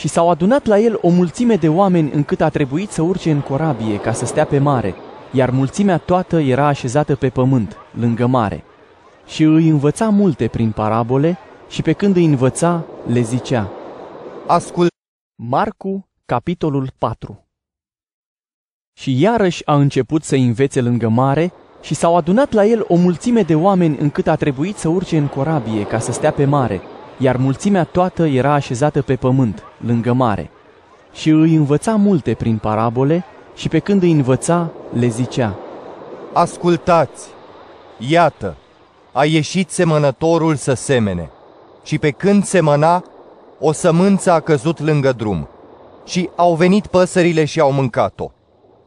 Și s-au adunat la el o mulțime de oameni încât a trebuit să urce în corabie ca să stea pe mare, iar mulțimea toată era așezată pe pământ, lângă mare. Și îi învăța multe prin parabole și pe când îi învăța, le zicea. Ascult Marcu, capitolul 4 Și iarăși a început să învețe lângă mare și s-au adunat la el o mulțime de oameni încât a trebuit să urce în corabie ca să stea pe mare, iar mulțimea toată era așezată pe pământ, lângă mare. Și îi învăța multe prin parabole și pe când îi învăța, le zicea. Ascultați! Iată, a ieșit semănătorul să semene și pe când semăna, o sămânță a căzut lângă drum și au venit păsările și au mâncat-o.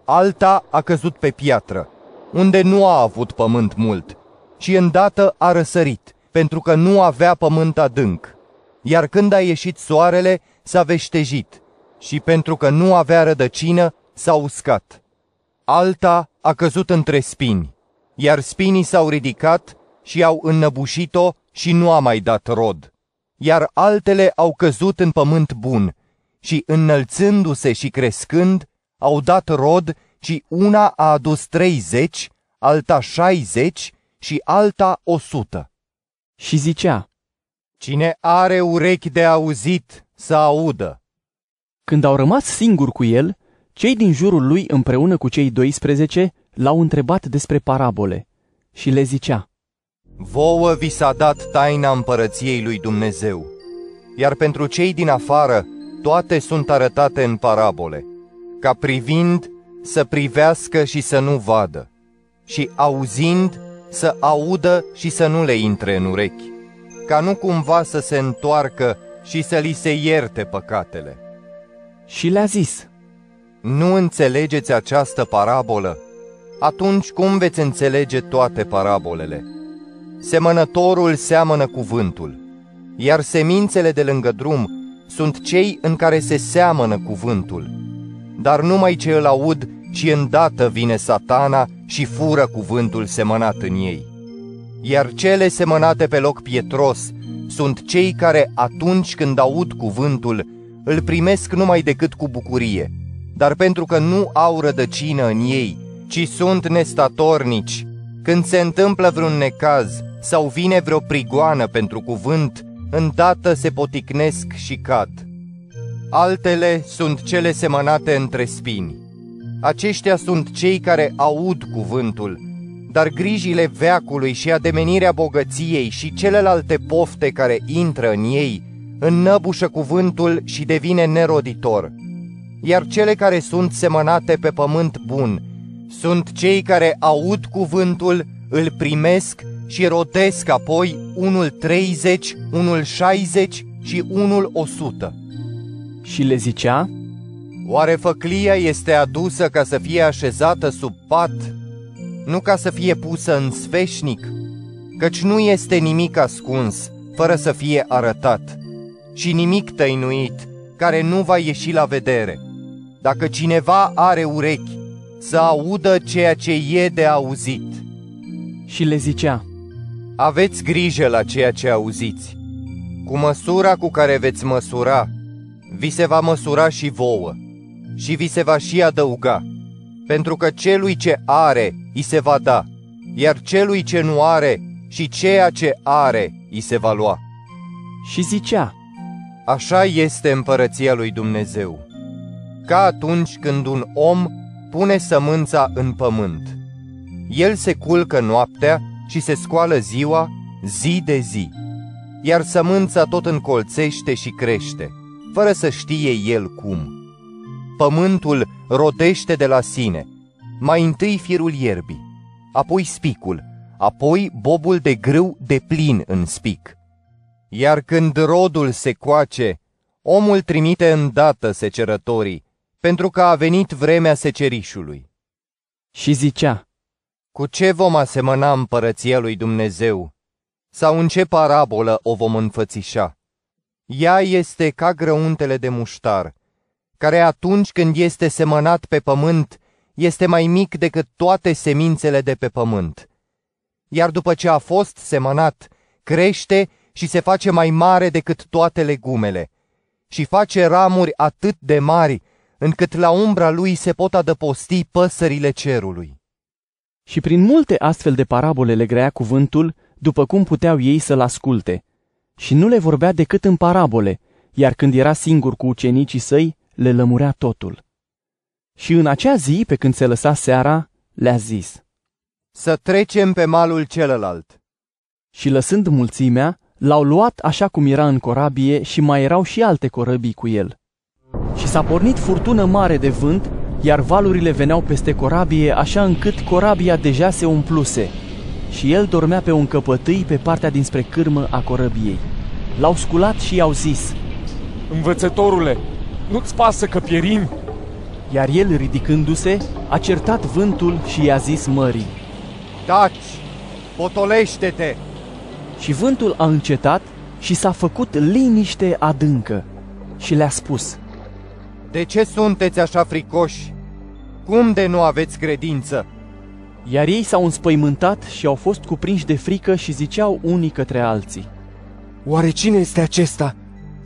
Alta a căzut pe piatră, unde nu a avut pământ mult și îndată a răsărit, pentru că nu avea pământ adânc. Iar când a ieșit soarele, s-a veștejit și pentru că nu avea rădăcină, s-a uscat. Alta a căzut între spini, iar spinii s-au ridicat și au înnăbușit-o și nu a mai dat rod. Iar altele au căzut în pământ bun și înălțându-se și crescând, au dat rod și una a adus treizeci, alta șaizeci și alta o sută. Și zicea, Cine are urechi de auzit, să audă. Când au rămas singuri cu el, cei din jurul lui împreună cu cei 12 l-au întrebat despre parabole și le zicea, Vouă vi s-a dat taina împărăției lui Dumnezeu, iar pentru cei din afară toate sunt arătate în parabole, ca privind să privească și să nu vadă, și auzind să audă și să nu le intre în urechi, ca nu cumva să se întoarcă și să li se ierte păcatele. Și le-a zis, Nu înțelegeți această parabolă? Atunci cum veți înțelege toate parabolele? Semănătorul seamănă cuvântul, iar semințele de lângă drum sunt cei în care se seamănă cuvântul. Dar numai ce îl aud și îndată vine satana și fură cuvântul semănat în ei. Iar cele semănate pe loc pietros sunt cei care atunci când aud cuvântul îl primesc numai decât cu bucurie, dar pentru că nu au rădăcină în ei, ci sunt nestatornici, când se întâmplă vreun necaz sau vine vreo prigoană pentru cuvânt, îndată se poticnesc și cad. Altele sunt cele semănate între spini. Aceștia sunt cei care aud cuvântul, dar grijile veacului și ademenirea bogăției și celelalte pofte care intră în ei înnăbușă cuvântul și devine neroditor. Iar cele care sunt semănate pe pământ bun sunt cei care aud cuvântul, îl primesc și rodesc apoi unul 30, unul 60 și unul 100. Și le zicea, Oare făclia este adusă ca să fie așezată sub pat, nu ca să fie pusă în sfeșnic? Căci nu este nimic ascuns, fără să fie arătat, și nimic tăinuit, care nu va ieși la vedere. Dacă cineva are urechi, să audă ceea ce e de auzit. Și le zicea, Aveți grijă la ceea ce auziți. Cu măsura cu care veți măsura, vi se va măsura și vouă și vi se va și adăuga, pentru că celui ce are, îi se va da, iar celui ce nu are și ceea ce are, îi se va lua. Și zicea, Așa este împărăția lui Dumnezeu, ca atunci când un om pune sămânța în pământ. El se culcă noaptea și se scoală ziua, zi de zi, iar sămânța tot încolțește și crește, fără să știe el cum pământul rodește de la sine, mai întâi firul ierbii, apoi spicul, apoi bobul de grâu de plin în spic. Iar când rodul se coace, omul trimite îndată secerătorii, pentru că a venit vremea secerișului. Și zicea, Cu ce vom asemăna împărăția lui Dumnezeu? Sau în ce parabolă o vom înfățișa? Ea este ca grăuntele de muștar, care atunci când este semănat pe pământ, este mai mic decât toate semințele de pe pământ. Iar după ce a fost semănat, crește și se face mai mare decât toate legumele și face ramuri atât de mari, încât la umbra lui se pot adăposti păsările cerului. Și prin multe astfel de parabole le grea cuvântul, după cum puteau ei să-l asculte. Și nu le vorbea decât în parabole, iar când era singur cu ucenicii săi, le lămurea totul. Și în acea zi, pe când se lăsa seara, le-a zis. Să trecem pe malul celălalt. Și lăsând mulțimea, l-au luat așa cum era în corabie și mai erau și alte corăbii cu el. Și s-a pornit furtună mare de vânt, iar valurile veneau peste corabie așa încât corabia deja se umpluse. Și el dormea pe un căpătâi pe partea dinspre cârmă a corăbiei. L-au sculat și i-au zis, Învățătorule, nu-ți pasă că pierim? Iar el, ridicându-se, a certat vântul și i-a zis mării. Taci, potolește-te! Și vântul a încetat și s-a făcut liniște adâncă. Și le-a spus, De ce sunteți așa fricoși? Cum de nu aveți credință? Iar ei s-au înspăimântat și au fost cuprinși de frică și ziceau unii către alții. Oare cine este acesta?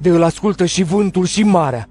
De îl ascultă și vântul și marea.